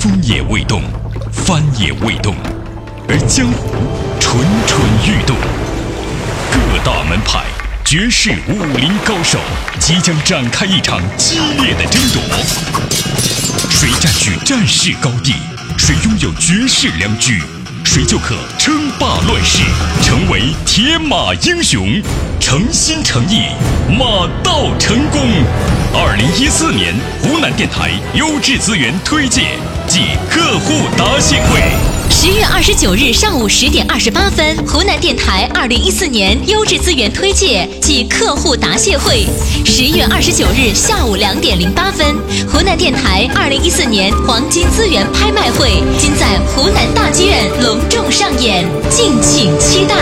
风也未动，帆也未动，而江湖蠢蠢欲动。各大门派、绝世武林高手即将展开一场激烈的争夺，谁占据战事高地，谁拥有绝世良驹，谁就可称霸乱世，成为铁马英雄。诚心诚意，马到成功。二零一四年湖南电台优质资源推介暨客户答谢会。十月二十九日上午十点二十八分，湖南电台二零一四年优质资源推介暨客户答谢会；十月二十九日下午两点零八分，湖南电台二零一四年黄金资源拍卖会今在湖南大剧院隆重上演，敬请期待。